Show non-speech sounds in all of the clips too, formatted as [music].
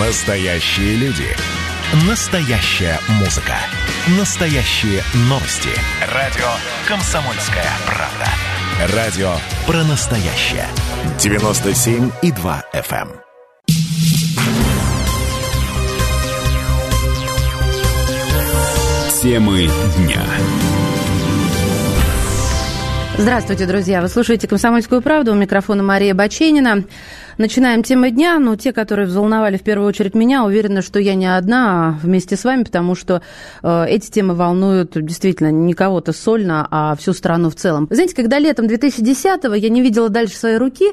Настоящие люди. Настоящая музыка. Настоящие новости. Радио «Комсомольская правда». Радио про настоящее. 97,2 FM. Темы дня. Здравствуйте, друзья. Вы слушаете «Комсомольскую правду». У микрофона Мария Баченина. Начинаем темы дня. Ну, те, которые взволновали в первую очередь меня, уверена, что я не одна а вместе с вами, потому что э, эти темы волнуют действительно не кого-то сольно, а всю страну в целом. Знаете, когда летом 2010-го я не видела дальше своей руки,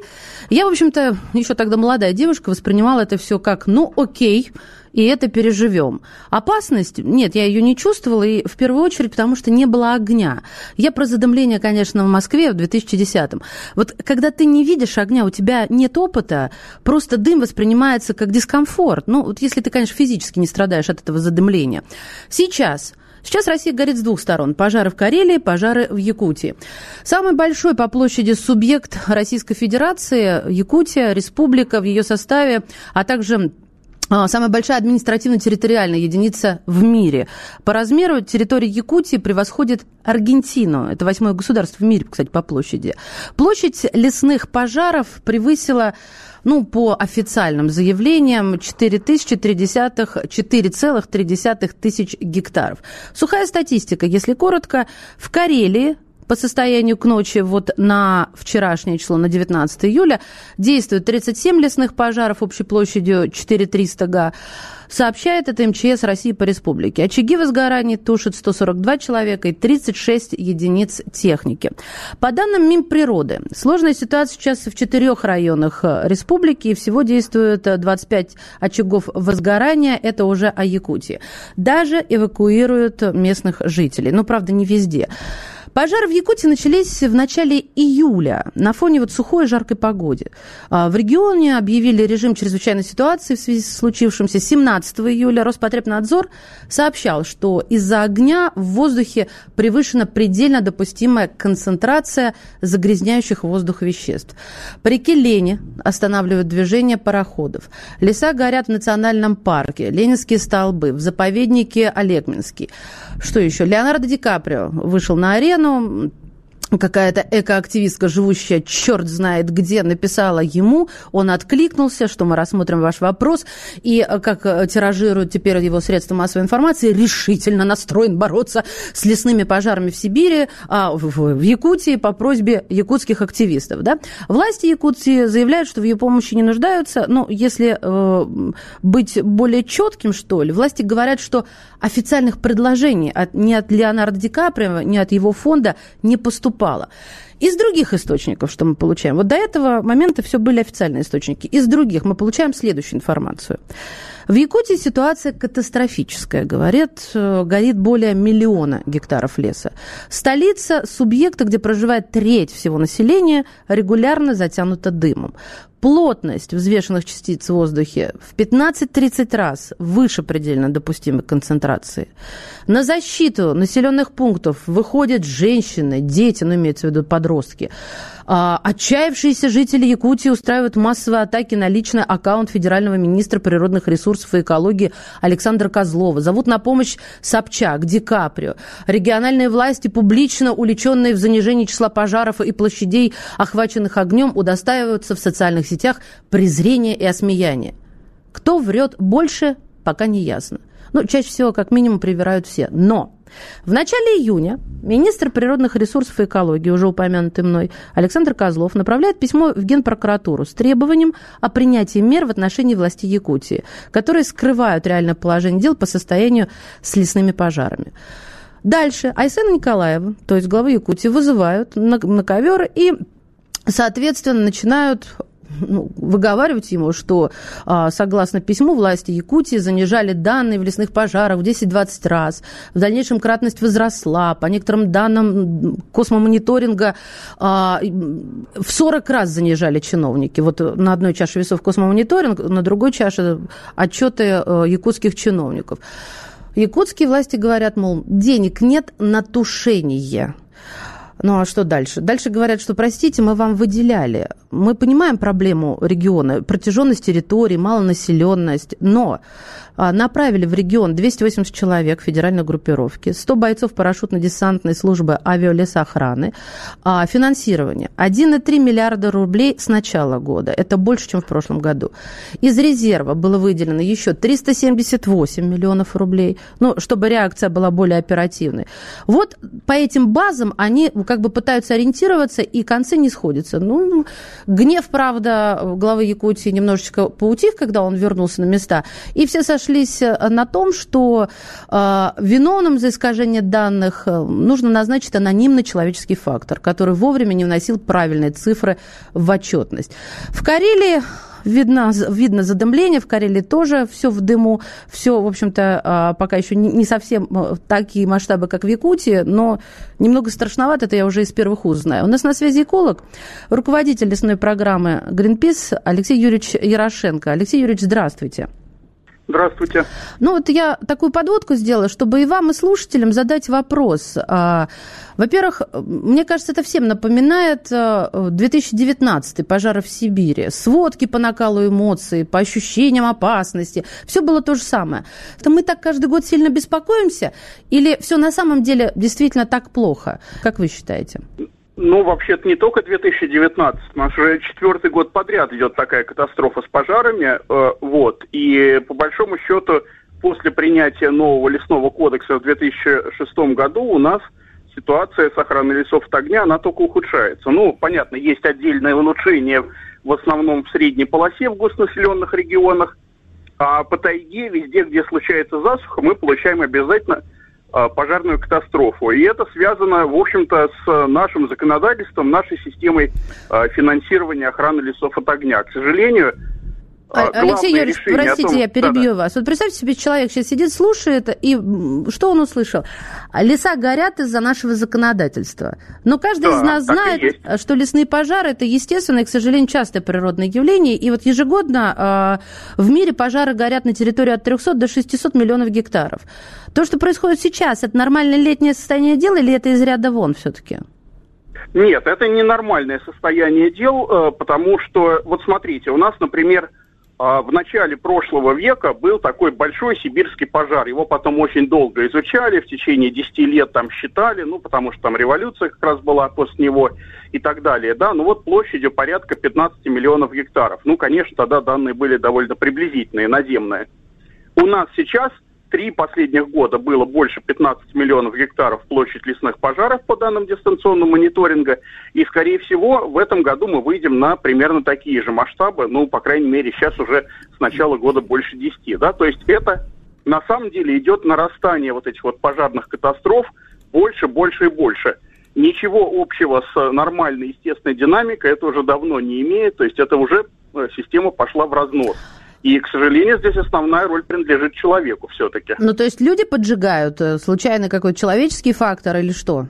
я, в общем-то, еще тогда молодая девушка, воспринимала это все как, ну, окей, и это переживем. Опасность, нет, я ее не чувствовала, и в первую очередь потому, что не было огня. Я про задымление, конечно, в Москве в 2010-м. Вот когда ты не видишь огня, у тебя нет опыта, просто дым воспринимается как дискомфорт. Ну, вот если ты, конечно, физически не страдаешь от этого задымления. Сейчас Сейчас Россия горит с двух сторон. Пожары в Карелии, пожары в Якутии. Самый большой по площади субъект Российской Федерации – Якутия, республика в ее составе, а также самая большая административно-территориальная единица в мире. По размеру территория Якутии превосходит Аргентину. Это восьмое государство в мире, кстати, по площади. Площадь лесных пожаров превысила ну, по официальным заявлениям, 4,3 тысяч гектаров. Сухая статистика, если коротко, в Карелии по состоянию к ночи вот на вчерашнее число, на 19 июля, действует 37 лесных пожаров общей площадью 4300 га. Сообщает это МЧС России по республике. Очаги возгораний тушат 142 человека и 36 единиц техники. По данным Минприроды, сложная ситуация сейчас в четырех районах э, республики. И всего действует 25 очагов возгорания. Это уже о Якутии. Даже эвакуируют местных жителей. Но, ну, правда, не везде. Пожары в Якутии начались в начале июля на фоне вот сухой жаркой погоды. А, в регионе объявили режим чрезвычайной ситуации в связи с случившимся 17 июля. Роспотребнадзор сообщал, что из-за огня в воздухе превышена предельно допустимая концентрация загрязняющих воздух веществ. По реке Лени останавливают движение пароходов. Леса горят в национальном парке, Ленинские столбы, в заповеднике Олегминский. Что еще? Леонардо Ди Каприо вышел на арену, какая-то экоактивистка, живущая черт знает где, написала ему, он откликнулся, что мы рассмотрим ваш вопрос, и, э, как э, тиражируют теперь его средства массовой информации, решительно настроен бороться с лесными пожарами в Сибири, а в, Якутии по просьбе якутских активистов. Да? Власти Якутии заявляют, что в ее помощи не нуждаются, но если э, быть более четким, что ли, власти говорят, что официальных предложений от, ни от Леонардо Ди Каприо, ни от его фонда не поступает упала. Из других источников, что мы получаем, вот до этого момента все были официальные источники, из других мы получаем следующую информацию. В Якутии ситуация катастрофическая, говорят, э, горит более миллиона гектаров леса. Столица, субъекта, где проживает треть всего населения, регулярно затянута дымом плотность взвешенных частиц в воздухе в 15-30 раз выше предельно допустимой концентрации. На защиту населенных пунктов выходят женщины, дети, ну, имеется в виду подростки. А, отчаявшиеся жители Якутии устраивают массовые атаки на личный аккаунт федерального министра природных ресурсов и экологии Александра Козлова. Зовут на помощь Собчак, Ди Каприо. Региональные власти, публично уличенные в занижении числа пожаров и площадей, охваченных огнем, удостаиваются в социальных сетях презрения и осмеяния. Кто врет больше, пока не ясно. Ну, чаще всего, как минимум, привирают все. Но в начале июня министр природных ресурсов и экологии, уже упомянутый мной, Александр Козлов, направляет письмо в Генпрокуратуру с требованием о принятии мер в отношении власти Якутии, которые скрывают реальное положение дел по состоянию с лесными пожарами. Дальше Айсена Николаева, то есть главы Якутии, вызывают на, на ковер и соответственно, начинают ну, выговаривать ему, что а, согласно письму власти Якутии занижали данные в лесных пожарах в 10-20 раз. В дальнейшем кратность возросла. По некоторым данным космомониторинга а, в 40 раз занижали чиновники. Вот на одной чаше весов космомониторинг, на другой чаше отчеты а, якутских чиновников. Якутские власти говорят, мол, денег нет на тушение. Ну а что дальше? Дальше говорят, что, простите, мы вам выделяли. Мы понимаем проблему региона, протяженность территории, малонаселенность, но направили в регион 280 человек федеральной группировки, 100 бойцов парашютно-десантной службы авиалесоохраны, а, финансирование 1,3 миллиарда рублей с начала года. Это больше, чем в прошлом году. Из резерва было выделено еще 378 миллионов рублей, ну, чтобы реакция была более оперативной. Вот по этим базам они как бы пытаются ориентироваться, и концы не сходятся. Ну, гнев, правда, главы Якутии немножечко поутих, когда он вернулся на места, и все сошлись сошлись э, на том, что э, виновным за искажение данных э, нужно назначить анонимный человеческий фактор, который вовремя не вносил правильные цифры в отчетность. В Карелии видно, видно задымление, в Карелии тоже все в дыму, все, в общем-то, пока еще не совсем такие масштабы, как в Якутии, но немного страшновато, это я уже из первых уст знаю. У нас на связи эколог, руководитель лесной программы Greenpeace Алексей Юрьевич Ярошенко. Алексей Юрьевич, здравствуйте. Здравствуйте. Ну вот я такую подводку сделала, чтобы и вам, и слушателям задать вопрос. А, во-первых, мне кажется, это всем напоминает 2019 а, пожары в Сибири. Сводки по накалу эмоций, по ощущениям опасности. Все было то же самое. Это мы так каждый год сильно беспокоимся? Или все на самом деле действительно так плохо? Как вы считаете? Ну, вообще-то не только 2019, у нас уже четвертый год подряд идет такая катастрофа с пожарами, э, вот, и по большому счету после принятия нового лесного кодекса в 2006 году у нас ситуация с охраной лесов от огня, она только ухудшается. Ну, понятно, есть отдельное улучшение в основном в средней полосе в густнаселенных регионах, а по тайге, везде, где случается засуха, мы получаем обязательно пожарную катастрофу. И это связано, в общем-то, с нашим законодательством, нашей системой э, финансирования охраны лесов от огня. К сожалению, Алексей Юрьевич, простите, том... я перебью да, вас. Вот представьте себе, человек сейчас сидит, слушает, и что он услышал? Леса горят из-за нашего законодательства. Но каждый да, из нас знает, что лесные пожары – это естественное, к сожалению, частое природное явление. И вот ежегодно э, в мире пожары горят на территории от 300 до 600 миллионов гектаров. То, что происходит сейчас, это нормальное летнее состояние дела или это из ряда вон все-таки? Нет, это не нормальное состояние дел, э, потому что, вот смотрите, у нас, например, а, в начале прошлого века был такой большой сибирский пожар. Его потом очень долго изучали, в течение 10 лет там считали, ну, потому что там революция как раз была после него и так далее, да. Ну, вот площадью порядка 15 миллионов гектаров. Ну, конечно, тогда данные были довольно приблизительные, наземные. У нас сейчас три последних года было больше 15 миллионов гектаров площадь лесных пожаров по данным дистанционного мониторинга. И, скорее всего, в этом году мы выйдем на примерно такие же масштабы. Ну, по крайней мере, сейчас уже с начала года больше 10. Да? То есть это на самом деле идет нарастание вот этих вот пожарных катастроф больше, больше и больше. Ничего общего с нормальной естественной динамикой это уже давно не имеет. То есть это уже э, система пошла в разнос. И, к сожалению, здесь основная роль принадлежит человеку все-таки. Ну, то есть люди поджигают? Э, случайно какой-то человеческий фактор или что?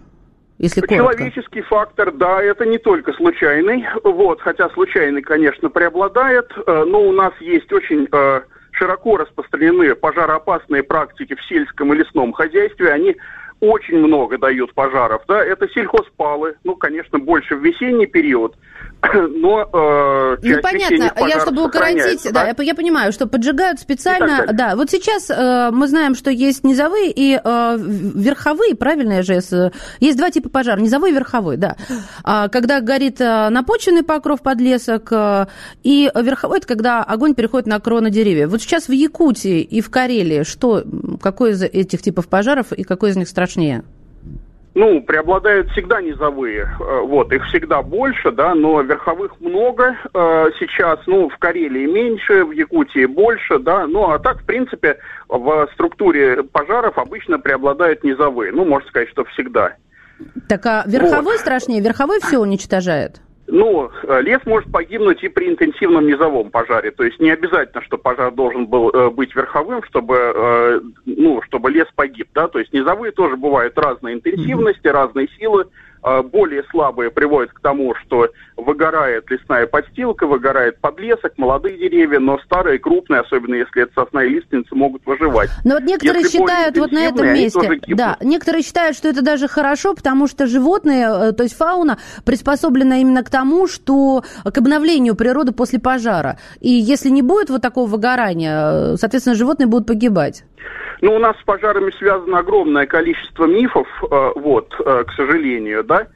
Если Человеческий фактор, да, это не только случайный, вот, хотя случайный, конечно, преобладает, э, но у нас есть очень э, широко распространены пожароопасные практики в сельском и лесном хозяйстве, они очень много дают пожаров, да, это сельхозпалы, ну, конечно, больше в весенний период, [coughs] но э, Ну, понятно, я чтобы укоротить, да, да я, я понимаю, что поджигают специально, да, вот сейчас э, мы знаем, что есть низовые и э, верховые, правильно я же, есть два типа пожара, низовой и верховой, да, а, когда горит э, напоченный покров подлесок, э, и верховой, это когда огонь переходит на кроны деревьев. Вот сейчас в Якутии и в Карелии что, какой из этих типов пожаров и какой из них страшнее? Ну, преобладают всегда низовые, э, вот, их всегда больше, да, но верховых много э, сейчас, ну, в Карелии меньше, в Якутии больше, да, ну, а так, в принципе, в структуре пожаров обычно преобладают низовые, ну, можно сказать, что всегда. Так а верховой вот. страшнее, верховой все уничтожает? Ну, э, лес может погибнуть и при интенсивном низовом пожаре. То есть не обязательно, что пожар должен был э, быть верховым, чтобы, э, ну, чтобы лес погиб. Да? То есть низовые тоже бывают разной интенсивности, mm-hmm. разные силы более слабые приводят к тому, что выгорает лесная подстилка, выгорает подлесок, молодые деревья, но старые, крупные, особенно если это сосна и лиственница, могут выживать. Но вот некоторые если считают вот на этом месте, да, некоторые считают, что это даже хорошо, потому что животные, э, то есть фауна, приспособлена именно к тому, что к обновлению природы после пожара. И если не будет вот такого выгорания, э, соответственно, животные будут погибать. Ну, у нас с пожарами связано огромное количество мифов, э, вот, э, к сожалению, да.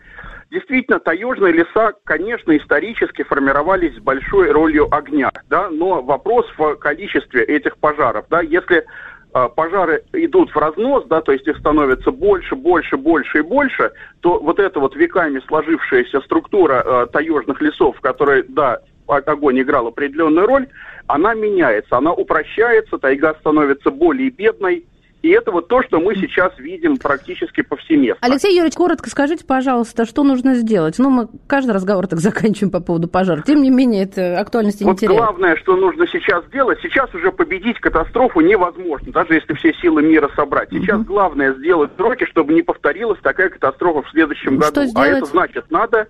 Действительно, таежные леса, конечно, исторически формировались с большой ролью огня, да, но вопрос в количестве этих пожаров, да, если э, пожары идут в разнос, да, то есть их становится больше, больше, больше и больше, то вот эта вот веками сложившаяся структура э, таежных лесов, которая, да, огонь играл определенную роль, она меняется, она упрощается, тайга становится более бедной, и это вот то, что мы сейчас видим практически повсеместно. Алексей Юрьевич, коротко скажите, пожалуйста, что нужно сделать? Ну, мы каждый разговор так [laughs] заканчиваем по поводу пожара. Тем не менее, это актуальности не вот теряет. главное, что нужно сейчас сделать, сейчас уже победить катастрофу невозможно, даже если все силы мира собрать. Сейчас угу. главное сделать сроки, чтобы не повторилась такая катастрофа в следующем что году. Сделать? А это значит, надо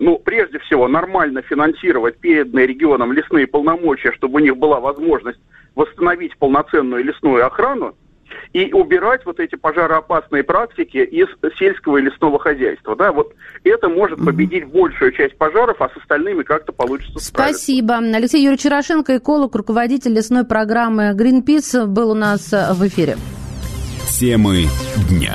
ну, прежде всего, нормально финансировать переданные регионам лесные полномочия, чтобы у них была возможность восстановить полноценную лесную охрану и убирать вот эти пожароопасные практики из сельского и лесного хозяйства. Да, вот это может победить большую часть пожаров, а с остальными как-то получится справиться. Спасибо. Алексей Юрьевич Ярошенко, эколог, руководитель лесной программы Greenpeace, был у нас э, в эфире. Темы дня.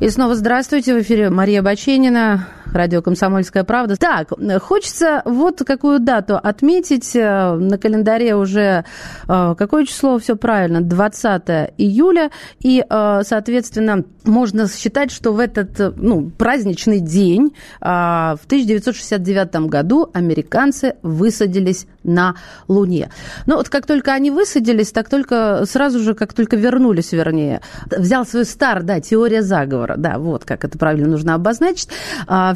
И снова здравствуйте. В эфире Мария Баченина, радио «Комсомольская правда». Так, хочется вот какую дату отметить. Э, на календаре уже э, какое число? Все правильно, 20 июля. И, э, соответственно, можно считать, что в этот ну, праздничный день в 1969 году американцы высадились на Луне. Но вот как только они высадились, так только сразу же, как только вернулись, вернее, взял свой стар, да, теория заговора, да, вот как это правильно нужно обозначить.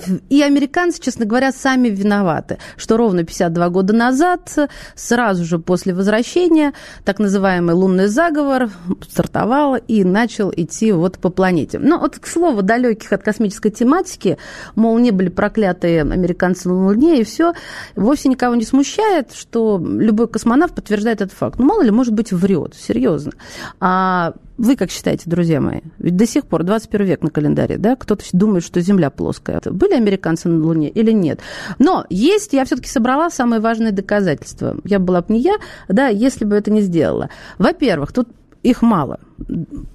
А, и американцы, честно говоря, сами виноваты, что ровно 52 года назад, сразу же после возвращения, так называемый лунный заговор стартовал и начал идти вот по планете. Но вот, к слову, далеких от космической тематики, мол, не были проклятые американцы на Луне, и все, вовсе никого не смущает, что любой космонавт подтверждает этот факт. Ну, мало ли, может быть, врет, серьезно. А вы как считаете, друзья мои? Ведь до сих пор 21 век на календаре, да? Кто-то думает, что Земля плоская. Были американцы на Луне или нет? Но есть, я все-таки собрала самые важные доказательства. Я была бы не я, да, если бы это не сделала. Во-первых, тут их мало.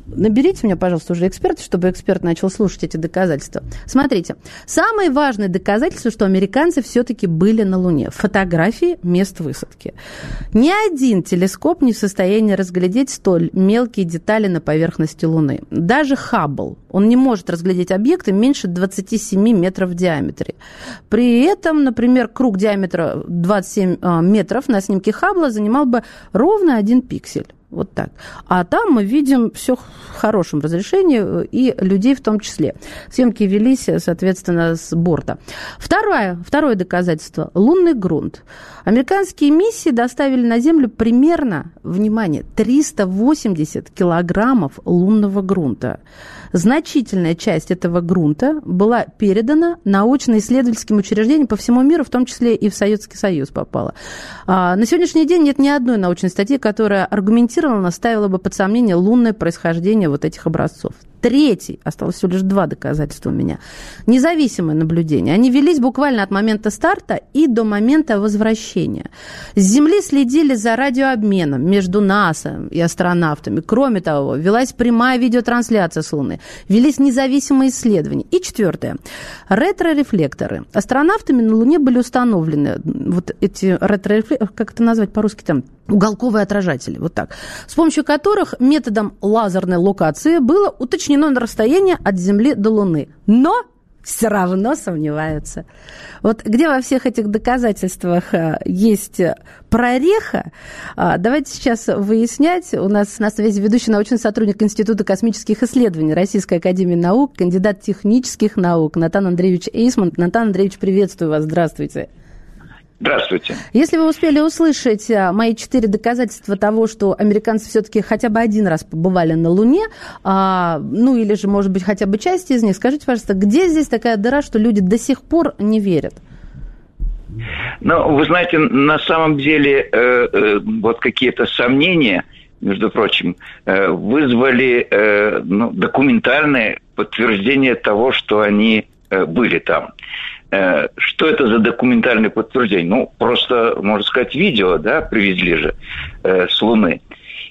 Наберите мне, пожалуйста, уже эксперта, чтобы эксперт начал слушать эти доказательства. Смотрите, самое важное доказательство, что американцы все-таки были на Луне. Фотографии мест высадки. Ни один телескоп не в состоянии разглядеть столь мелкие детали на поверхности Луны. Даже Хаббл, он не может разглядеть объекты меньше 27 метров в диаметре. При этом, например, круг диаметра 27 а, метров на снимке Хаббла занимал бы ровно один пиксель. Вот так. А там мы видим все в хорошем разрешении э, и людей в том числе. Съемки велись, соответственно, с борта. Второе, второе доказательство – лунный грунт. Американские миссии доставили на Землю примерно, внимание, 380 килограммов лунного грунта. Значительная часть этого грунта была передана научно-исследовательским учреждениям по всему миру, в том числе и в Советский Союз попала. А, на сегодняшний день нет ни одной научной статьи, которая аргументированно ставила бы под сомнение лунное происхождение вот этих образцов. Третий, осталось всего лишь два доказательства у меня, независимые наблюдения. Они велись буквально от момента старта и до момента возвращения. С Земли следили за радиообменом между НАСА и астронавтами. Кроме того, велась прямая видеотрансляция с Луны. Велись независимые исследования. И четвертое. Ретро-рефлекторы. Астронавтами на Луне были установлены вот эти ретро-рефлекторы, как это назвать по-русски там, уголковые отражатели, вот так, с помощью которых методом лазерной локации было уточнено на расстояние от Земли до Луны. Но все равно сомневаются. Вот где во всех этих доказательствах э, есть прореха, а, давайте сейчас выяснять. У нас на связи ведущий научный сотрудник Института космических исследований Российской Академии Наук, кандидат технических наук Натан Андреевич Эйсман. Натан Андреевич, приветствую вас, здравствуйте. Здравствуйте. Если вы успели услышать а, мои четыре доказательства того, что американцы все-таки хотя бы один раз побывали на Луне, а, ну или же, может быть, хотя бы часть из них, скажите, пожалуйста, где здесь такая дыра, что люди до сих пор не верят? Ну, вы знаете, на самом деле э, э, вот какие-то сомнения, между прочим, э, вызвали э, ну, документальное подтверждение того, что они э, были там. Э, что это за документальное подтверждение? Ну, просто, можно сказать, видео, да, привезли же э, с Луны.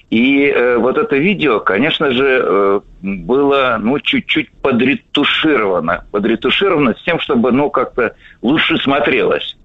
И э, вот это видео, конечно же, было, ну, чуть-чуть подретушировано. Подретушировано с тем, чтобы, ну, как-то лучше смотрелось.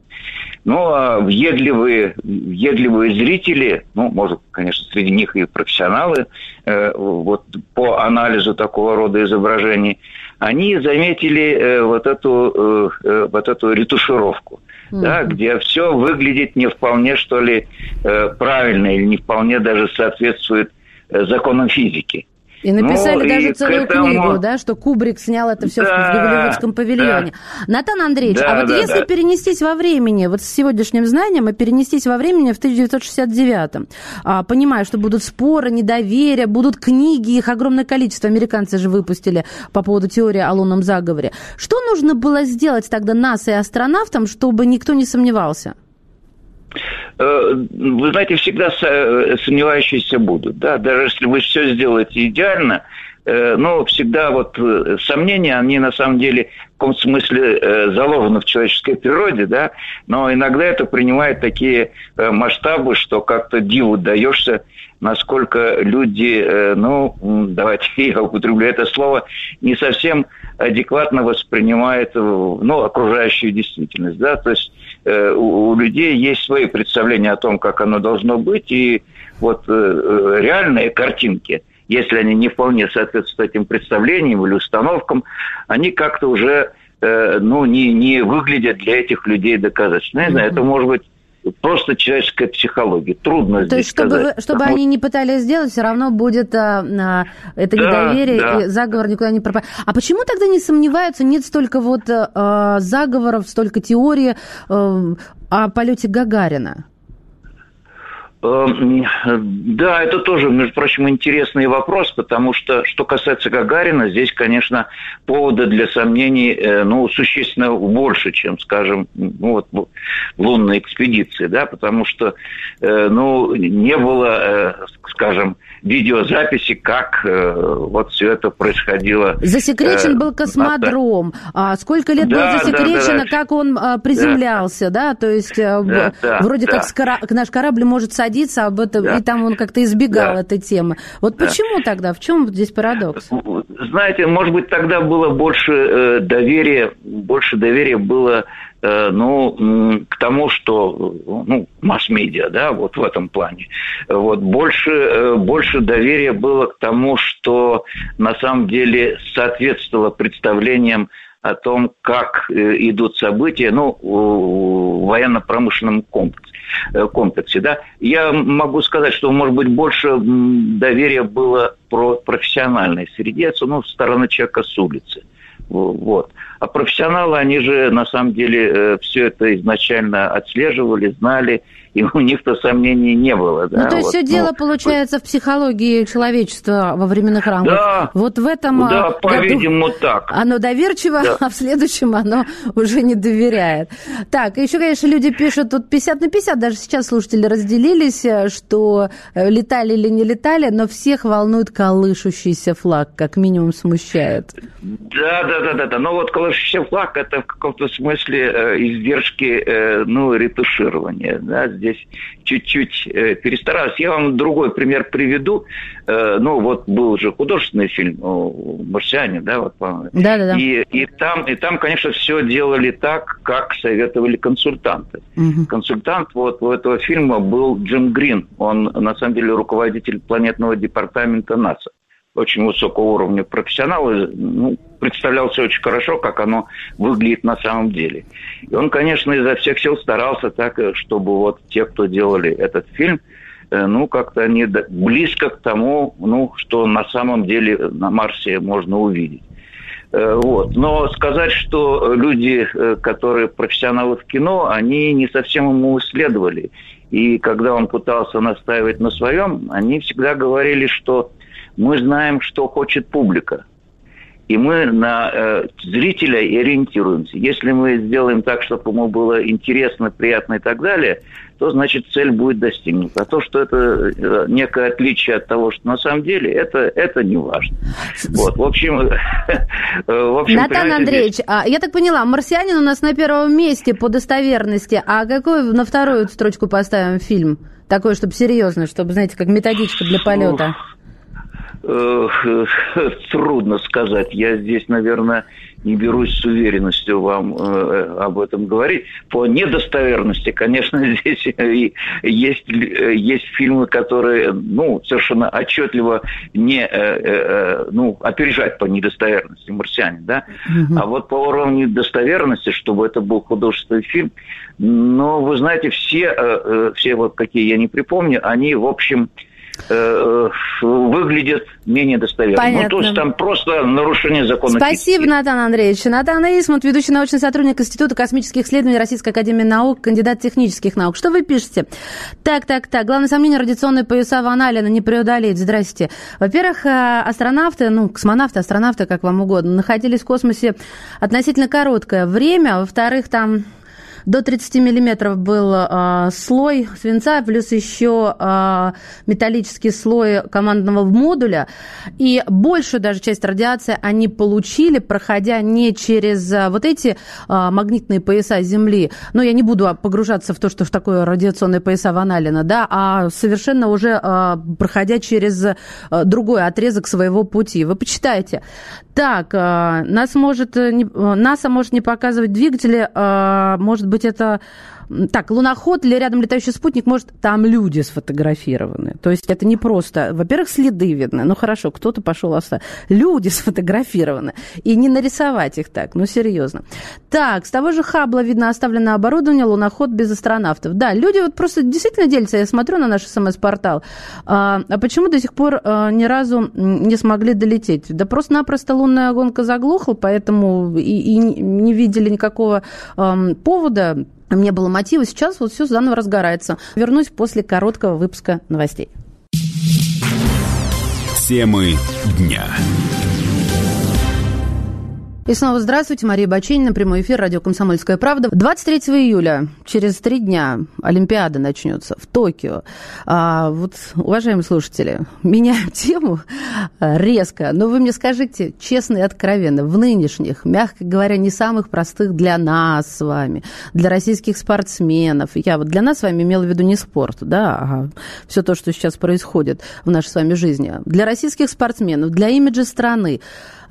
Ну, а въедливые, въедливые зрители, ну, может, конечно, среди них и профессионалы, э, вот по анализу такого рода изображений, они заметили э, вот эту, э, э вот эту ретушировку, mm-hmm. да, где все выглядит не вполне, что ли, э, правильно или не вполне даже соответствует э, законам физики. И написали ну, даже и целую этому... книгу, да, что Кубрик снял это все да, в Голливудском павильоне. Да. Натан Андреевич, да, а вот да, если да. перенестись во времени, вот с сегодняшним знанием, и перенестись во времени в 1969-м, а, понимаю, что будут споры, недоверия, будут книги, их огромное количество, американцы же выпустили по поводу теории о лунном заговоре. Что нужно было сделать тогда НАСА и астронавтам, чтобы никто не сомневался? Э, вы знаете, всегда э, сомневающиеся будут. Да? Даже если вы все сделаете идеально, э, но всегда вот сомнения, они на самом деле в каком смысле заложены в человеческой природе, да, но иногда это принимает такие масштабы, что как-то диву даешься, насколько люди, ну, давайте [laughs] я употреблю это слово, не совсем адекватно воспринимают ну, окружающую действительность. Да? То есть э, у, у людей есть свои представления о том, как оно должно быть, и вот э, э реальные картинки, если они не вполне соответствуют этим представлениям или установкам, они как-то уже э, ну, не, не выглядят для этих людей доказательно. Не знаю, это может быть просто человеческая психология. Трудно То здесь есть, чтобы, сказать. Вы, чтобы Потому... они не пытались сделать, все равно будет а, а, это да, недоверие, да. и заговор никуда не пропадет. А почему тогда не сомневаются, нет столько вот а, заговоров, столько теорий а, о полете Гагарина? Эм, да, это тоже, между прочим, интересный вопрос, потому что, что касается Гагарина, здесь, конечно, повода для сомнений, э, ну, существенно больше, чем, скажем, ну, вот, лунной экспедиции, да, потому что, э, ну, не было, э, скажем, видеозаписи, как вот все это происходило. Засекречен был космодром. А сколько лет да, было засекречено, да, да, как он приземлялся, да, да? то есть да, вроде да. как наш корабль может садиться об этом, да. и там он как-то избегал да. этой темы. Вот да. почему тогда? В чем здесь парадокс? Знаете, может быть, тогда было больше э, доверия, больше доверия было э, ну, к тому, что, ну, масс-медиа, да, вот в этом плане. Вот, больше, э, больше доверия было к тому, что на самом деле соответствовало представлениям о том, как э, идут события ну, в военно-промышленном комплексе, э, комплексе. Да? Я могу сказать, что, может быть, больше доверия было про профессиональной среде, ну, стороны человека с улицы. Вот. А профессионалы, они же на самом деле э, все это изначально отслеживали, знали, и у них-то сомнений не было. Да? Ну, то есть вот, все ну, дело, получается, в психологии человечества во временных рамках. Да, вот в этом да, году по-видимому, так. Оно доверчиво, да. а в следующем оно уже не доверяет. Так, еще, конечно, люди пишут, тут 50 на 50, даже сейчас слушатели разделились, э, что э, летали или не летали, но всех волнует колышущийся флаг, как минимум смущает. Да, да, да, да, да. Но вот колышущийся флаг это в каком-то смысле э, издержки, э, ну, ретуширования, да, здесь чуть-чуть э, перестаралась. Я вам другой пример приведу. Э, ну, вот был же художественный фильм «Марсиане», да, вот, по-моему. Да, да, да. И, и, там, и там, конечно, все делали так, как советовали консультанты. Угу. Консультант вот у этого фильма был Джим Грин. Он, на самом деле, руководитель планетного департамента НАСА очень высокого уровня профессионал, ну, представлялся очень хорошо, как оно выглядит на самом деле. И он, конечно, изо всех сил старался так, э, чтобы вот те, кто делали этот фильм, э, ну, как-то они близко к тому, ну, что на самом деле на Марсе можно увидеть. Вот. Но сказать, что люди, которые профессионалы в кино, они не совсем ему исследовали. И когда он пытался настаивать на своем, они всегда говорили, что мы знаем, что хочет публика. И мы на э, зрителя ориентируемся. Если мы сделаем так, чтобы ему было интересно, приятно и так далее, то значит цель будет достигнута. А то, что это э, некое отличие от того, что на самом деле, это, это не важно. Вот, в общем... [laughs] в общем Натан Андреевич, здесь... а, я так поняла, «Марсианин» у нас на первом месте по достоверности, а какой на вторую строчку поставим фильм? Такой, чтобы серьезно, чтобы, знаете, как методичка для полета. [laughs] Трудно сказать. Я здесь, наверное, не берусь с уверенностью вам э, об этом говорить. По недостоверности, конечно, [laughs] здесь есть, есть фильмы, которые ну, совершенно отчетливо не, э, ну, опережать по недостоверности «Марсианин». Да? Угу. А вот по уровню достоверности, чтобы это был художественный фильм, но ну, вы знаете, все, все вот какие я не припомню, они, в общем, Э, выглядит менее достоверно. Понятно. Ну, то есть там просто нарушение закона. Спасибо, Натан Андреевич. Натан Исмут, ведущий научный сотрудник Института космических исследований Российской Академии Наук, кандидат технических наук. Что вы пишете? Так, так, так. Главное сомнение, радиационные пояса Ван Аллена не преодолеть. Здрасте. Во-первых, э, астронавты, ну, космонавты, астронавты, как вам угодно, находились в космосе относительно короткое время. Во-вторых, там до 30 миллиметров был э, слой свинца, плюс еще э, металлический слой командного модуля. И большую даже часть радиации они получили, проходя не через э, вот эти э, магнитные пояса Земли. Но я не буду погружаться в то, что в такое радиационные пояса Ваналина, да, а совершенно уже э, проходя через э, другой отрезок своего пути. Вы почитайте. Так, э, нас может, не, НАСА может не показывать двигатели, э, может быть, это так, луноход или рядом летающий спутник, может, там люди сфотографированы. То есть это не просто, во-первых, следы видны. Ну хорошо, кто-то пошел оставить. Люди [laughs] сфотографированы. И не нарисовать их так, ну серьезно. Так, с того же Хабла видно оставленное оборудование, луноход без астронавтов. Да, люди вот просто действительно делятся. Я смотрю на наш смс-портал. А, а почему до сих пор а, ни разу не смогли долететь? Да просто-напросто лунная гонка заглохла, поэтому и, и не видели никакого а, повода не было мотива. Сейчас вот все заново разгорается. Вернусь после короткого выпуска новостей. Темы дня. И снова здравствуйте, Мария Баченина, прямой эфир, радио «Комсомольская правда». 23 июля, через три дня, Олимпиада начнется в Токио. А, вот, уважаемые слушатели, меняем [laughs] тему резко, но вы мне скажите честно и откровенно, в нынешних, мягко говоря, не самых простых для нас с вами, для российских спортсменов, я вот для нас с вами имела в виду не спорт, да, а все то, что сейчас происходит в нашей с вами жизни, для российских спортсменов, для имиджа страны,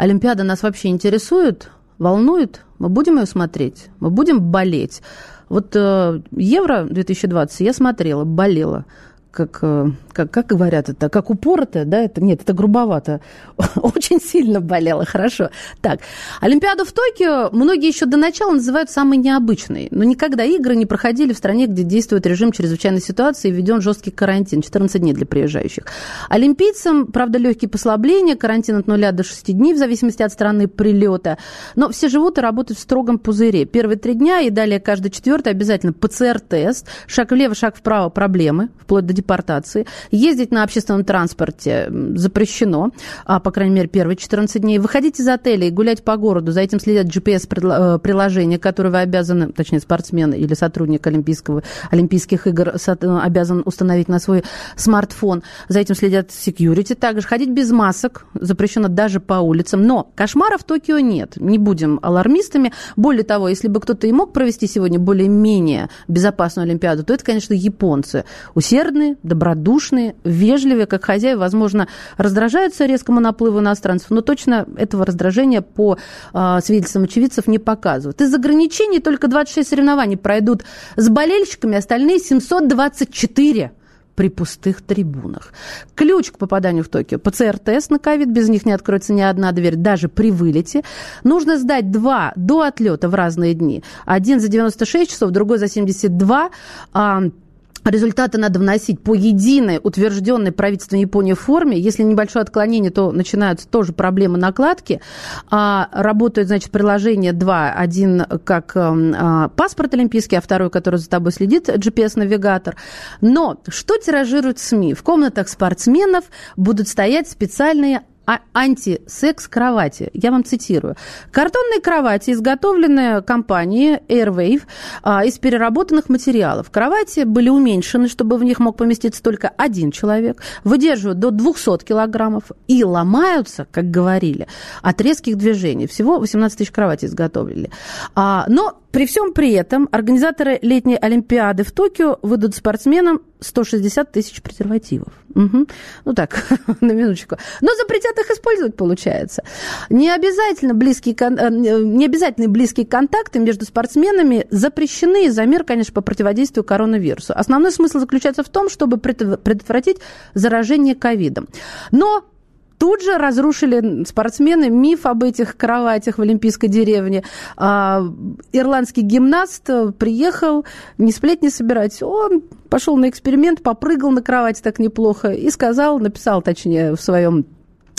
Олимпиада нас вообще интересует, волнует? Мы будем ее смотреть? Мы будем болеть? Вот э, Евро 2020 я смотрела, болела как, э, как, как говорят это, как упоротая, да, это, нет, это грубовато, [laughs] очень сильно болела, хорошо. Так, Олимпиаду в Токио многие еще до начала называют самой необычной, но никогда игры не проходили в стране, где действует режим чрезвычайной ситуации и введен жесткий карантин, 14 дней для приезжающих. Олимпийцам, правда, легкие послабления, карантин от 0 до 6 дней в зависимости от страны прилета, но все живут и работают в строгом пузыре. Первые три дня и далее каждый четвертый обязательно ПЦР-тест, шаг влево, шаг вправо, проблемы, вплоть до депортации. Ездить на общественном транспорте запрещено, а, по крайней мере, первые 14 дней. Выходить из отеля и гулять по городу, за этим следят GPS-приложения, э, которые вы обязаны, точнее, спортсмен или сотрудник Олимпийского, Олимпийских игр э, обязан установить на свой смартфон. За этим следят security. Также ходить без масок запрещено даже по улицам. Но кошмаров в Токио нет. Не будем алармистами. Более того, если бы кто-то и мог провести сегодня более-менее безопасную Олимпиаду, то это, конечно, японцы. Усердные, добродушные, вежливые, как хозяева, возможно, раздражаются резкому наплыву иностранцев, но точно этого раздражения по э, свидетельствам очевидцев не показывают. Из ограничений только 26 соревнований пройдут с болельщиками, остальные 724 при пустых трибунах. Ключ к попаданию в Токио. ПЦР-тест на ковид, без них не откроется ни одна дверь, даже при вылете. Нужно сдать два до отлета в разные дни. Один за 96 часов, другой за 72. Результаты надо вносить по единой утвержденной правительством Японии форме. Если небольшое отклонение, то начинаются тоже проблемы накладки. А, работают, значит, приложения два. Один как а, паспорт олимпийский, а второй, который за тобой следит, GPS-навигатор. Но что тиражируют СМИ? В комнатах спортсменов будут стоять специальные антисекс-кровати. Я вам цитирую. Картонные кровати, изготовленные компанией Airwave а, из переработанных материалов. Кровати были уменьшены, чтобы в них мог поместиться только один человек, выдерживают до 200 килограммов и ломаются, как говорили, от резких движений. Всего 18 тысяч кроватей изготовили. А, но при всем при этом организаторы летней Олимпиады в Токио выдадут спортсменам 160 тысяч презервативов. Угу. Ну так, [laughs] на минуточку. Но запретят их использовать, получается. Не, обязательно близкие, э, не обязательно близкие контакты между спортсменами запрещены из-за мер, конечно, по противодействию коронавирусу. Основной смысл заключается в том, чтобы предотвратить заражение ковидом. Но Тут же разрушили спортсмены миф об этих кроватях в Олимпийской деревне. А, ирландский гимнаст приехал не сплетни собирать, он пошел на эксперимент, попрыгал на кровати так неплохо и сказал, написал, точнее, в своем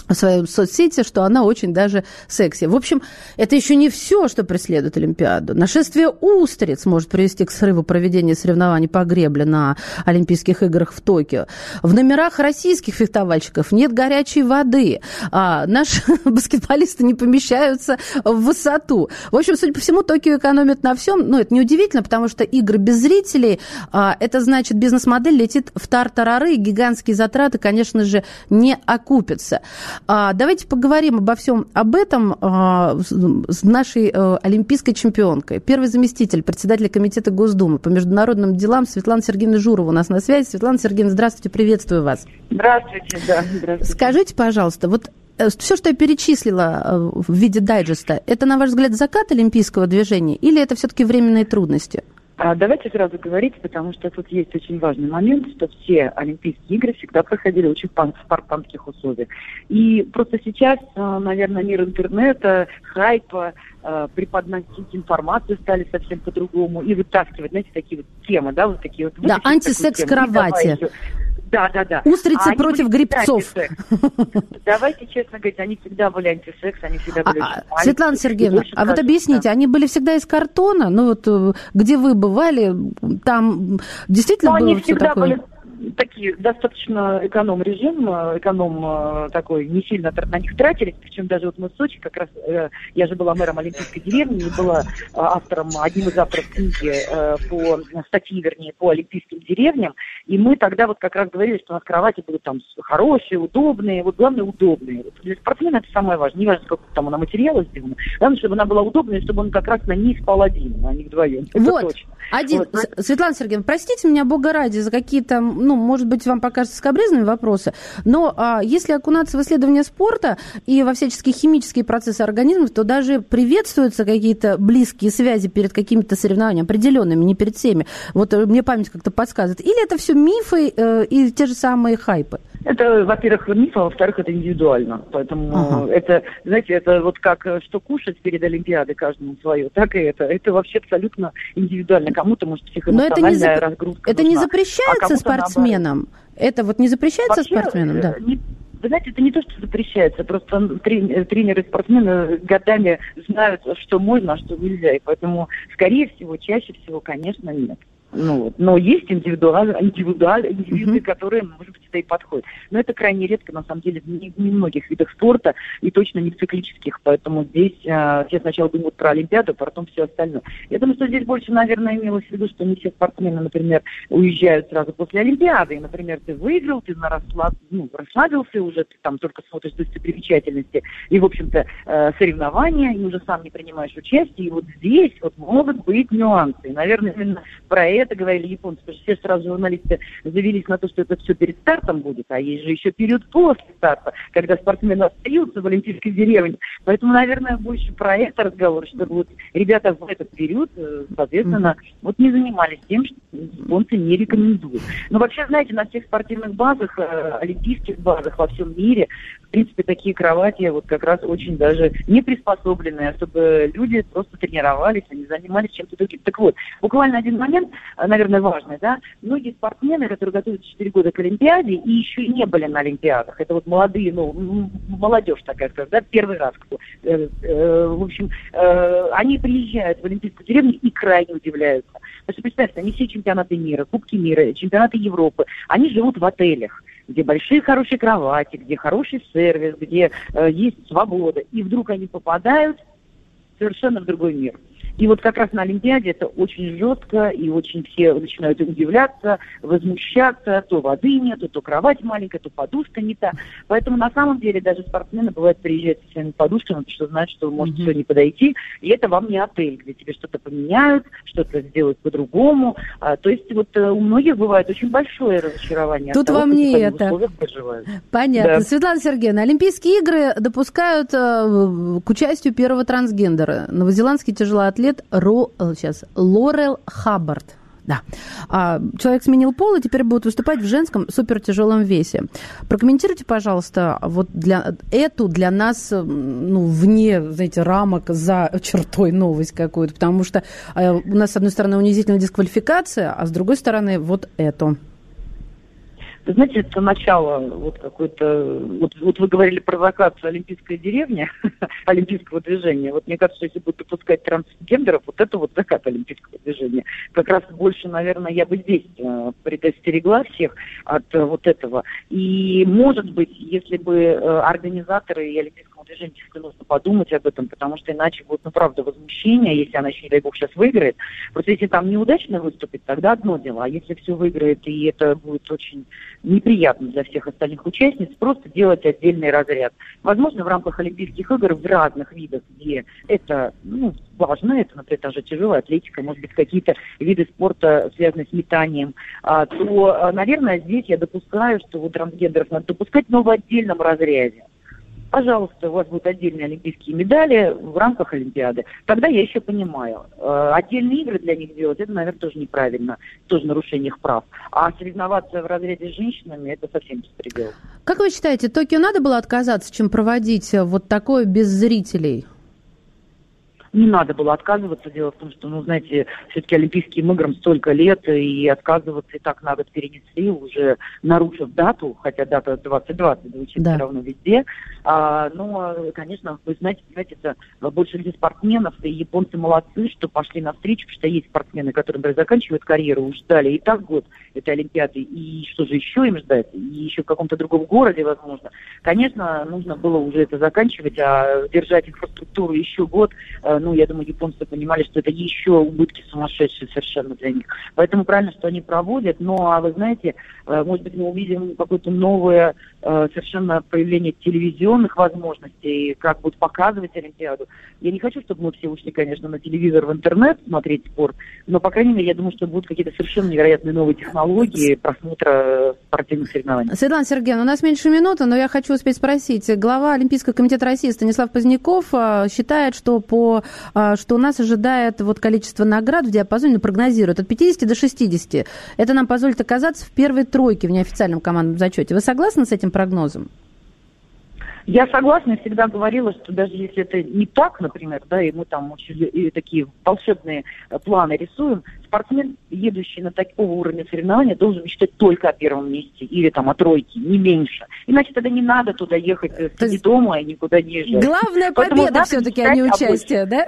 в своей соцсети, что она очень даже секси. В общем, это еще не все, что преследует Олимпиаду. Нашествие устриц может привести к срыву проведения соревнований по гребле на Олимпийских играх в Токио. В номерах российских фехтовальщиков нет горячей воды. А наши [laughs] баскетболисты не помещаются в высоту. В общем, судя по всему, Токио экономит на всем. Ну, это неудивительно, потому что игры без зрителей, а, это значит, бизнес-модель летит в тартарары, и гигантские затраты, конечно же, не окупятся. А, давайте поговорим обо всем об этом а, с нашей а, олимпийской чемпионкой. Первый заместитель председателя комитета Госдумы по международным делам Светлана Сергеевна Журова у нас на связи. Светлана Сергеевна, здравствуйте, приветствую вас. Здравствуйте, да, здравствуйте. Скажите, пожалуйста, вот э, все, что я перечислила э, в виде дайджеста, это, на ваш взгляд, закат олимпийского движения или это все-таки временные трудности? А давайте сразу говорить, потому что тут есть очень важный момент, что все Олимпийские игры всегда проходили очень в спартанских условиях. И просто сейчас, а, наверное, мир интернета, хайпа, а, преподносить информацию стали совсем по-другому и вытаскивать, знаете, такие вот темы, да, вот такие вот. Да, антисекс-кровати. Да, да, да. Устрицы а против грибцов. Давайте честно говорить, они всегда были антисекс, они всегда были а, а Светлана Сергеевна, а вот объясните, они были всегда из картона? Ну вот э, где вы бывали, там действительно ну, было все такое? Были такие достаточно эконом-режим, э, эконом э, такой, не сильно на них тратились, причем даже вот мы в Сочи, как раз э, я же была мэром Олимпийской деревни и была автором, одним из авторов книги по статьи, вернее, по Олимпийским деревням, и мы тогда вот как раз говорили, что у нас кровати будут там хорошие, удобные, вот главное удобные. Для спортсмена это самое важное, не важно, сколько там она материала сделана, главное, чтобы она была удобная, чтобы он как раз на ней спал один, а не вдвоем. Вот, точно. Один. Вот. Светлана Сергеевна, простите меня, бога ради, за какие-то, ну, может быть, вам покажется скобрезными вопросы, но а, если окунаться в исследование спорта и во всяческие химические процессы организмов, то даже приветствуются какие-то близкие связи перед какими-то соревнованиями определенными, не перед всеми. Вот э, мне память как-то подсказывает. Или это все мифы э, и те же самые хайпы? Это, во-первых, миф, а во-вторых, это индивидуально. Поэтому ага. это, знаете, это вот как э, что кушать перед Олимпиадой каждому свое, [laughs] так и это. Это вообще абсолютно индивидуально. Кому-то, может, психоэмоциональная Но это не зап... разгрузка Это нужна, не запрещается а спортсменам? Наоборот. Это вот не запрещается вообще, спортсменам, да? Не, вы знаете, это не то, что запрещается, просто тренеры и спортсмены годами знают, что можно, а что нельзя, и поэтому, скорее всего, чаще всего, конечно, нет. Ну, вот. Но есть индивидуаль, индивидуаль, индивиды, mm-hmm. которые, может быть, это и подходят. Но это крайне редко, на самом деле, в немногих видах спорта и точно не в циклических. Поэтому здесь э, все сначала думают про Олимпиаду, а потом все остальное. Я думаю, что здесь больше, наверное, имелось в виду, что не все спортсмены, например, уезжают сразу после Олимпиады. И, например, ты выиграл, ты на расслаб... ну, расслабился уже, ты там только смотришь достопримечательности и, в общем-то, э, соревнования, и уже сам не принимаешь участие. И вот здесь вот могут быть нюансы. И, наверное, именно про это это говорили японцы, потому что все сразу журналисты завелись на то, что это все перед стартом будет, а есть же еще период после старта, когда спортсмены остаются в Олимпийской деревне. Поэтому, наверное, больше про это разговор, чтобы вот ребята в этот период, э, соответственно, mm-hmm. вот не занимались тем, что японцы не рекомендуют. Но вообще, знаете, на всех спортивных базах, э, олимпийских базах во всем мире принципе, такие кровати вот как раз очень даже не приспособленные, чтобы люди просто тренировались, они занимались чем-то другим. Так вот, буквально один момент, э, наверное, важный, да, многие спортсмены, которые готовятся 4 года к Олимпиаде и еще не были на Олимпиадах, это вот молодые, ну, молодежь такая, скажем, да, первый раз, кто, э, э, в общем, э, они приезжают в Олимпийскую деревню и крайне удивляются. Потому что, представьте, они все чемпионаты мира, Кубки мира, чемпионаты Европы, они живут в отелях где большие хорошие кровати, где хороший сервис, где э, есть свобода. И вдруг они попадают совершенно в другой мир. И вот как раз на Олимпиаде это очень жестко, и очень все начинают удивляться, возмущаться. То воды нету, то кровать маленькая, то подушка не та. Поэтому на самом деле даже спортсмены бывают приезжают с своими подушками, потому что знают, что вы можете mm-hmm. сегодня подойти, и это вам не отель, где тебе что-то поменяют, что-то сделают по-другому. А, то есть вот э, у многих бывает очень большое разочарование. Тут того, вам не это. Понятно. Да. Светлана Сергеевна, Олимпийские игры допускают э, к участию первого трансгендера. Новозеландский тяжелоатлет атлет Ро, э, сейчас, Лорел Хаббард. Да. А, человек сменил пол и теперь будет выступать в женском супертяжелом весе. Прокомментируйте, пожалуйста, вот для эту для нас, ну, вне, знаете, рамок за чертой новость какую-то, потому что э, у нас, с одной стороны, унизительная дисквалификация, а с другой стороны, вот эту. Вы знаете, это начало вот какой-то... Вот, вот вы говорили про закат Олимпийской деревни, [laughs] Олимпийского движения. Вот мне кажется, если будет допускать трансгендеров, вот это вот закат Олимпийского движения. Как раз больше, наверное, я бы здесь э, предостерегла всех от э, вот этого. И, может быть, если бы э, организаторы и Олимпийского действительно нужно подумать об этом, потому что иначе будет, ну, правда, возмущение, если она еще, не дай бог, сейчас выиграет. Просто если там неудачно выступит, тогда одно дело. А если все выиграет, и это будет очень неприятно для всех остальных участниц, просто делать отдельный разряд. Возможно, в рамках Олимпийских игр в разных видах, где это ну, важно, это, например, та же тяжелая атлетика, может быть, какие-то виды спорта, связанные с метанием, а, то, а, наверное, здесь я допускаю, что вот трансгендеров надо допускать, но в отдельном разряде пожалуйста, у вас будут отдельные олимпийские медали в рамках Олимпиады. Тогда я еще понимаю. Э, отдельные игры для них делать, это, наверное, тоже неправильно, тоже нарушение их прав. А соревноваться в разряде с женщинами, это совсем беспредел. Как вы считаете, Токио надо было отказаться, чем проводить вот такое без зрителей? Не надо было отказываться. Дело в том, что, ну, знаете, все-таки Олимпийским играм столько лет, и отказываться и так на год перенесли, уже нарушив дату, хотя дата 2020 звучит да. все равно везде. А, но, конечно, вы знаете, знаете, это больше людей спортсменов, и японцы молодцы, что пошли навстречу, потому что есть спортсмены, которые, например, заканчивают карьеру, уж ждали и так год этой Олимпиады, и что же еще им ждать, и еще в каком-то другом городе, возможно. Конечно, нужно было уже это заканчивать, а держать инфраструктуру еще год, э, ну, я думаю, японцы понимали, что это еще убытки сумасшедшие совершенно для них. Поэтому правильно, что они проводят. Ну, а вы знаете, э, может быть, мы увидим какое-то новое э, совершенно проявление телевизионных возможностей, как будут показывать Олимпиаду. Я не хочу, чтобы мы все ушли, конечно, на телевизор, в интернет смотреть спорт, но, по крайней мере, я думаю, что будут какие-то совершенно невероятные новые технологии просмотра спортивных соревнований. Светлана Сергеевна, у нас меньше минуты, но я хочу успеть спросить. Глава Олимпийского комитета России Станислав Поздняков э, считает, что по что у нас ожидает вот количество наград в диапазоне, прогнозирует, от 50 до 60. Это нам позволит оказаться в первой тройке в неофициальном командном зачете. Вы согласны с этим прогнозом? Я согласна, всегда говорила, что даже если это не так, например, да, и мы там очень и такие волшебные э, планы рисуем, спортсмен, едущий на такого уровня соревнования, должен мечтать только о первом месте или там о тройке, не меньше. Иначе тогда не надо туда ехать э, То есть дома и никуда не езжать. Главная победа все-таки, а не участие, да?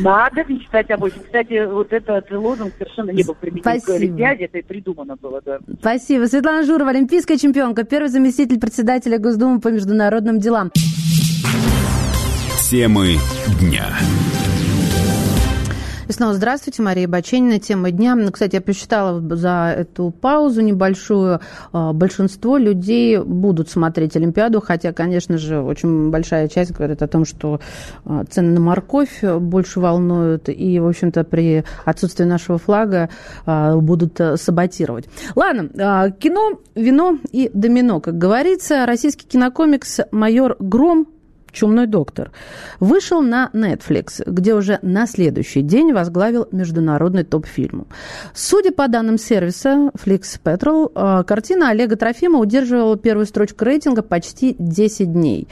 Надо мечтать об этом. Кстати, вот этот лозунг совершенно не был применен к Олимпиаде, это и придумано было, да. Спасибо. Светлана Журова, олимпийская чемпионка, первый заместитель председателя Госдумы по международным делам. Темы дня. Снова здравствуйте, Мария Баченина. Тема дня. Ну, кстати, я посчитала за эту паузу небольшую. А, большинство людей будут смотреть Олимпиаду, хотя, конечно же, очень большая часть говорит о том, что а, цены на морковь больше волнуют, и, в общем-то, при отсутствии нашего флага а, будут саботировать. Ладно, кино, вино и домино, как говорится. Российский кинокомикс «Майор Гром» «Чумной доктор», вышел на Netflix, где уже на следующий день возглавил международный топ фильмов. Судя по данным сервиса Flix Petrol, э, картина Олега Трофима удерживала первую строчку рейтинга почти 10 дней.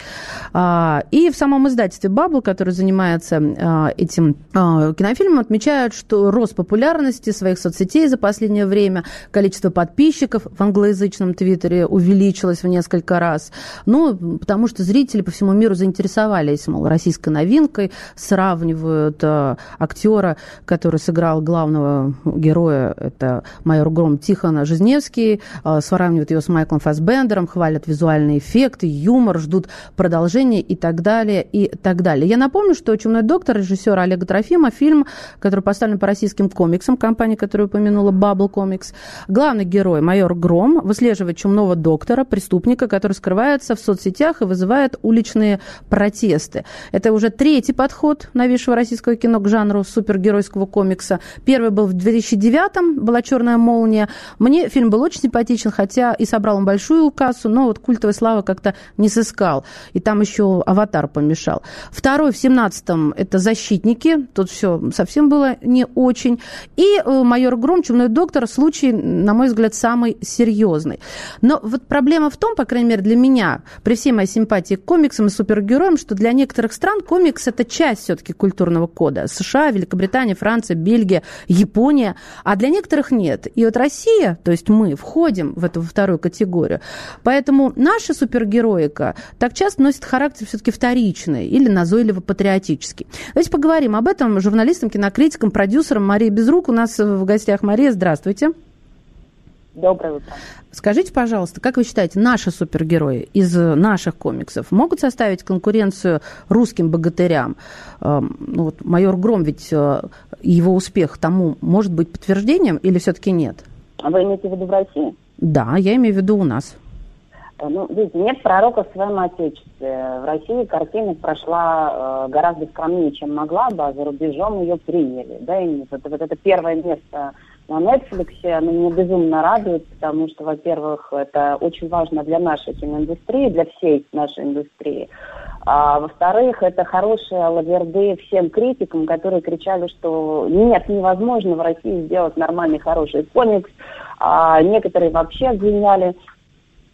А, и в самом издательстве Bubble, который занимается э, этим э, кинофильмом, отмечают, что рост популярности своих соцсетей за последнее время, количество подписчиков в англоязычном твиттере увеличилось в несколько раз. Ну, потому что зрители по всему миру заинтересовались, мол, российской новинкой, сравнивают э, актера, который сыграл главного героя, это майор Гром Тихон Жизневский, э, сравнивают его с Майклом Фасбендером, хвалят визуальные эффекты, юмор, ждут продолжения и так далее, и так далее. Я напомню, что «Чумной доктор» режиссера Олега Трофима, фильм, который поставлен по российским комиксам, компания, которую упомянула, Bubble Comics. Главный герой, майор Гром, выслеживает чумного доктора, преступника, который скрывается в соцсетях и вызывает уличные протесты. Это уже третий подход новейшего российского кино к жанру супергеройского комикса. Первый был в 2009-м, была «Черная молния». Мне фильм был очень симпатичен, хотя и собрал он большую кассу, но вот культовой славы как-то не сыскал. И там еще «Аватар» помешал. Второй в 17-м – это «Защитники». Тут все совсем было не очень. И э, «Майор Гром», «Чумной доктор» – случай, на мой взгляд, самый серьезный. Но вот проблема в том, по крайней мере, для меня, при всей моей симпатии к комиксам и супергероям, что для некоторых стран комикс – это часть все-таки культурного кода. США, Великобритания, Франция, Бельгия, Япония. А для некоторых нет. И вот Россия, то есть мы, входим в эту вторую категорию. Поэтому наша супергероика так часто носит характер все-таки вторичный или назойливо-патриотический. Давайте поговорим об этом журналистам, кинокритикам, продюсерам. Мария Безрук у нас в гостях. Мария, здравствуйте. Доброе утро. Скажите, пожалуйста, как вы считаете, наши супергерои из наших комиксов могут составить конкуренцию русским богатырям? Эм, ну, вот майор Гром, ведь э, его успех тому может быть подтверждением или все-таки нет? А вы имеете в виду в России? Да, я имею в виду у нас. Э, ну, видите, нет пророка в своем отечестве. В России картина прошла э, гораздо скромнее, чем могла бы, а за рубежом ее приняли. Да, и вот, вот это первое место на Netflix, оно меня безумно радует, потому что, во-первых, это очень важно для нашей киноиндустрии, для всей нашей индустрии. А во-вторых, это хорошие лаверды всем критикам, которые кричали, что нет, невозможно в России сделать нормальный, хороший комикс. А некоторые вообще обвиняли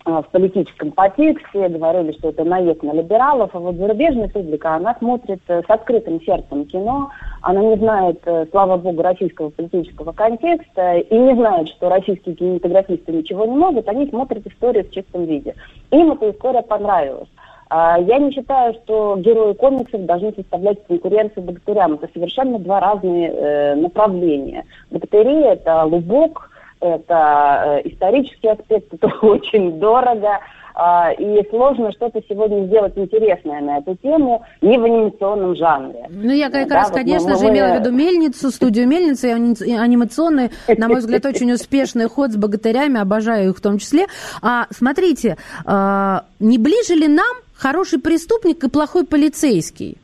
в политическом подтексте, говорили, что это наезд на либералов, а вот зарубежная публика, она смотрит э, с открытым сердцем кино, она не знает, э, слава богу, российского политического контекста и не знает, что российские кинематографисты ничего не могут, они смотрят историю в чистом виде. Им эта история понравилась. А, я не считаю, что герои комиксов должны составлять конкуренцию богатырям. Это совершенно два разные э, направления. Богатыри – это лубок, это э, исторический аспект, [laughs] это очень дорого, э, и сложно что-то сегодня сделать интересное на эту тему не в анимационном жанре. Ну, я как да, раз, вот конечно мы, же, мы... имела в виду «Мельницу», студию «Мельница», и анимационный, на мой взгляд, очень успешный ход с богатырями, обожаю их в том числе. А, смотрите, а, не ближе ли нам хороший преступник и плохой полицейский?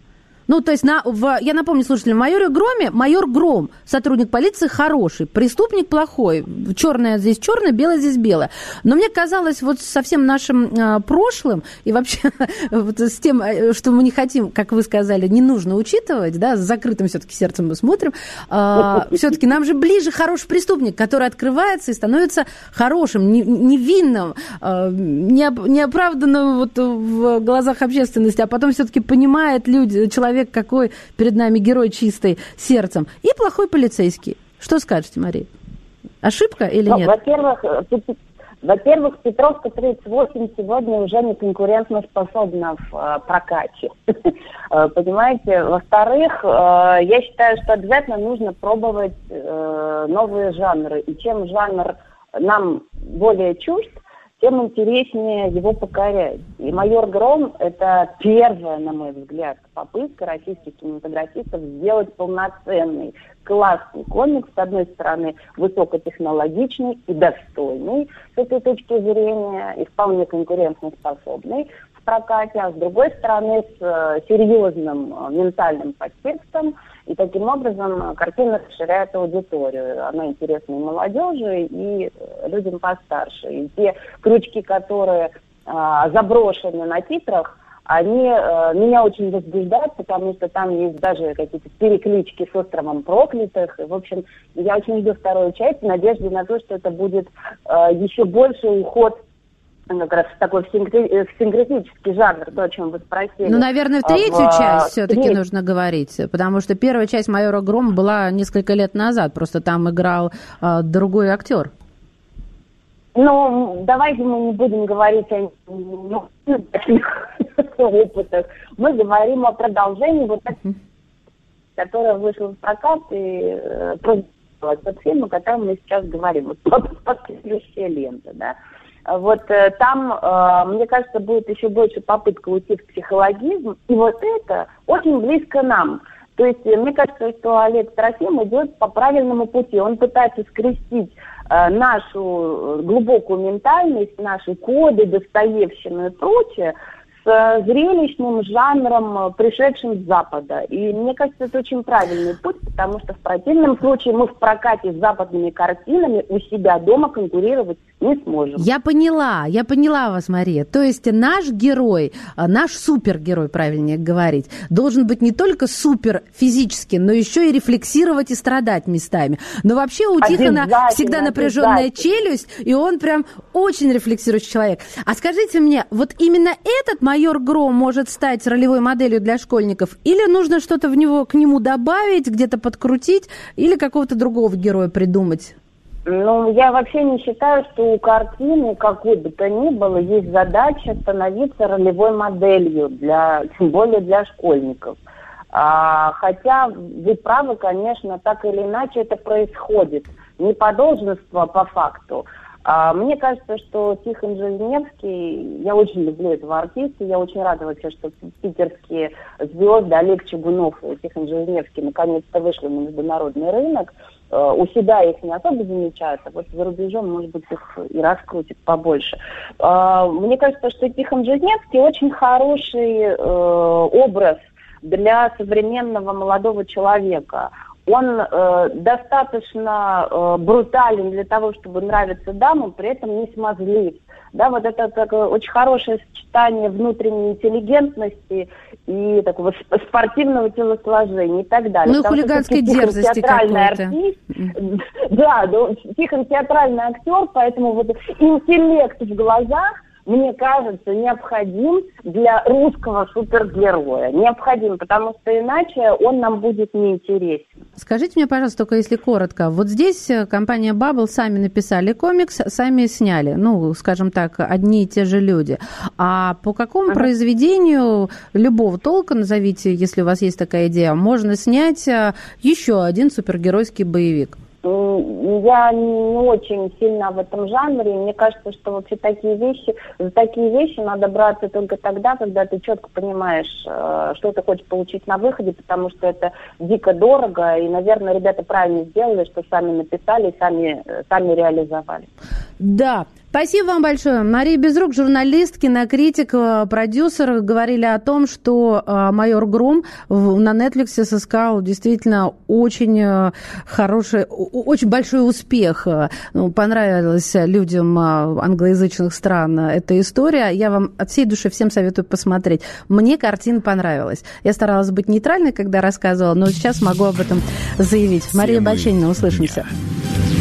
Ну, то есть, на, в, я напомню слушателям, майор Громе, майор Гром, сотрудник полиции хороший, преступник плохой. Черное здесь черное, белое здесь белое. Но мне казалось, вот со всем нашим э, прошлым и вообще [laughs] вот с тем, э, что мы не хотим, как вы сказали, не нужно учитывать, да, с закрытым все-таки сердцем мы смотрим, [laughs] э, все-таки нам же ближе хороший преступник, который открывается и становится хорошим, невинным, э, неоправданным вот в глазах общественности, а потом все-таки понимает люди, человек человек какой перед нами герой чистый сердцем, и плохой полицейский. Что скажете, Мария? Ошибка или ну, нет? Во-первых, э, во-первых, Петровка 38 сегодня уже не конкурентно способна в э, прокате. [laughs] Э, понимаете? Во-вторых, э, я считаю, что обязательно нужно пробовать э, новые жанры. И чем жанр нам более чужд, тем интереснее его покорять. И «Майор Гром» — это первая, на мой взгляд, попытка российских кинематографистов сделать полноценный, классный комикс, с одной стороны, высокотехнологичный и достойный с этой точки зрения, и вполне конкурентоспособный в прокате, а с другой стороны, с э, серьезным э, ментальным подтекстом, и таким образом картина расширяет аудиторию. Она интересна и молодежи, и э, людям постарше. И те крючки, которые а, заброшены на титрах, они э, меня очень возбуждают, потому что там есть даже какие-то переклички с островом проклятых. В общем, я очень жду вторую часть в надежде на то, что это будет э, еще больше уход как раз такой в, в синкретический жанр, то, о чем вы спросили. Ну, наверное, в третью в... часть все-таки нужно говорить, потому что первая часть «Майора Гром» была несколько лет назад, просто там играл э, другой актер. Ну, давайте мы не будем говорить о ну, [laughs] опытах. Мы говорим о продолжении вот этого, которое вышло в прокат и э, тот фильм, о котором мы сейчас говорим. Вот [laughs] «Последующая лента», да. Вот э, там, э, мне кажется, будет еще больше попытка уйти в психологизм, и вот это очень близко нам. То есть мне кажется, что Олег Трофим идет по правильному пути. Он пытается скрестить Э, нашу глубокую ментальность, наши коды, Достоевщину и прочее с зрелищным жанром, пришедшим с Запада. И мне кажется, это очень правильный путь, потому что в противном случае мы в прокате с западными картинами у себя дома конкурировать не сможем. Я поняла, я поняла вас, Мария. То есть наш герой, а, наш супергерой, правильнее говорить, должен быть не только супер физически, но еще и рефлексировать и страдать местами. Но вообще у Тихона всегда напряженная челюсть, и он прям очень рефлексирующий человек. А скажите мне, вот именно этот майор Гром может стать ролевой моделью для школьников? Или нужно что-то в него, к нему добавить, где-то подкрутить, или какого-то другого героя придумать? Ну, я вообще не считаю, что у картины, какой бы то ни было, есть задача становиться ролевой моделью, для, [laughs] тем более для школьников. А, хотя вы правы, конечно, так или иначе это происходит. Не по должности, а по факту. А, мне кажется, что Тихон Жизневский, я очень люблю этого артиста, я очень рада вообще, что питерские звезды Олег Чугунов и Тихон Жизневский наконец-то вышли на международный рынок. Э, у себя их не особо замечают, а вот за рубежом, может быть, их и раскрутит побольше. Э, мне кажется, что Тихон Жизневский очень хороший э, образ для современного молодого человека. Он э, достаточно э, брутален для того, чтобы нравиться дамам, при этом не смазлив. Да, вот это такое очень хорошее сочетание внутренней интеллигентности и такого спортивного телосложения и так далее. Ну, и хулиганской дерзости театральный артист, [laughs] да, Тихон театральный актер, поэтому вот интеллект в глазах мне кажется, необходим для русского супергероя. Необходим, потому что иначе он нам будет неинтересен. Скажите мне, пожалуйста, только если коротко. Вот здесь э, компания Bubble сами написали комикс, сами сняли. Ну, скажем так, одни и те же люди. А по какому ага. произведению любого толка, назовите, если у вас есть такая идея, можно снять э, еще один супергеройский боевик? Я не очень сильно в этом жанре. Мне кажется, что вообще такие вещи, за такие вещи надо браться только тогда, когда ты четко понимаешь, э, что ты хочешь получить на выходе, потому что это дико дорого. И, наверное, ребята правильно сделали, что сами написали и сами, э, сами реализовали. Да, Спасибо вам большое. Мария Безрук, журналист, кинокритик, э, продюсер, говорили о том, что э, «Майор Гром» на Netflix сыскал действительно очень э, хороший, очень большой успех. Ну, понравилась людям англоязычных стран эта история. Я вам от всей души всем советую посмотреть. Мне картина понравилась. Я старалась быть нейтральной, когда рассказывала, но сейчас могу об этом заявить. Мария Баченина, услышимся. Дня.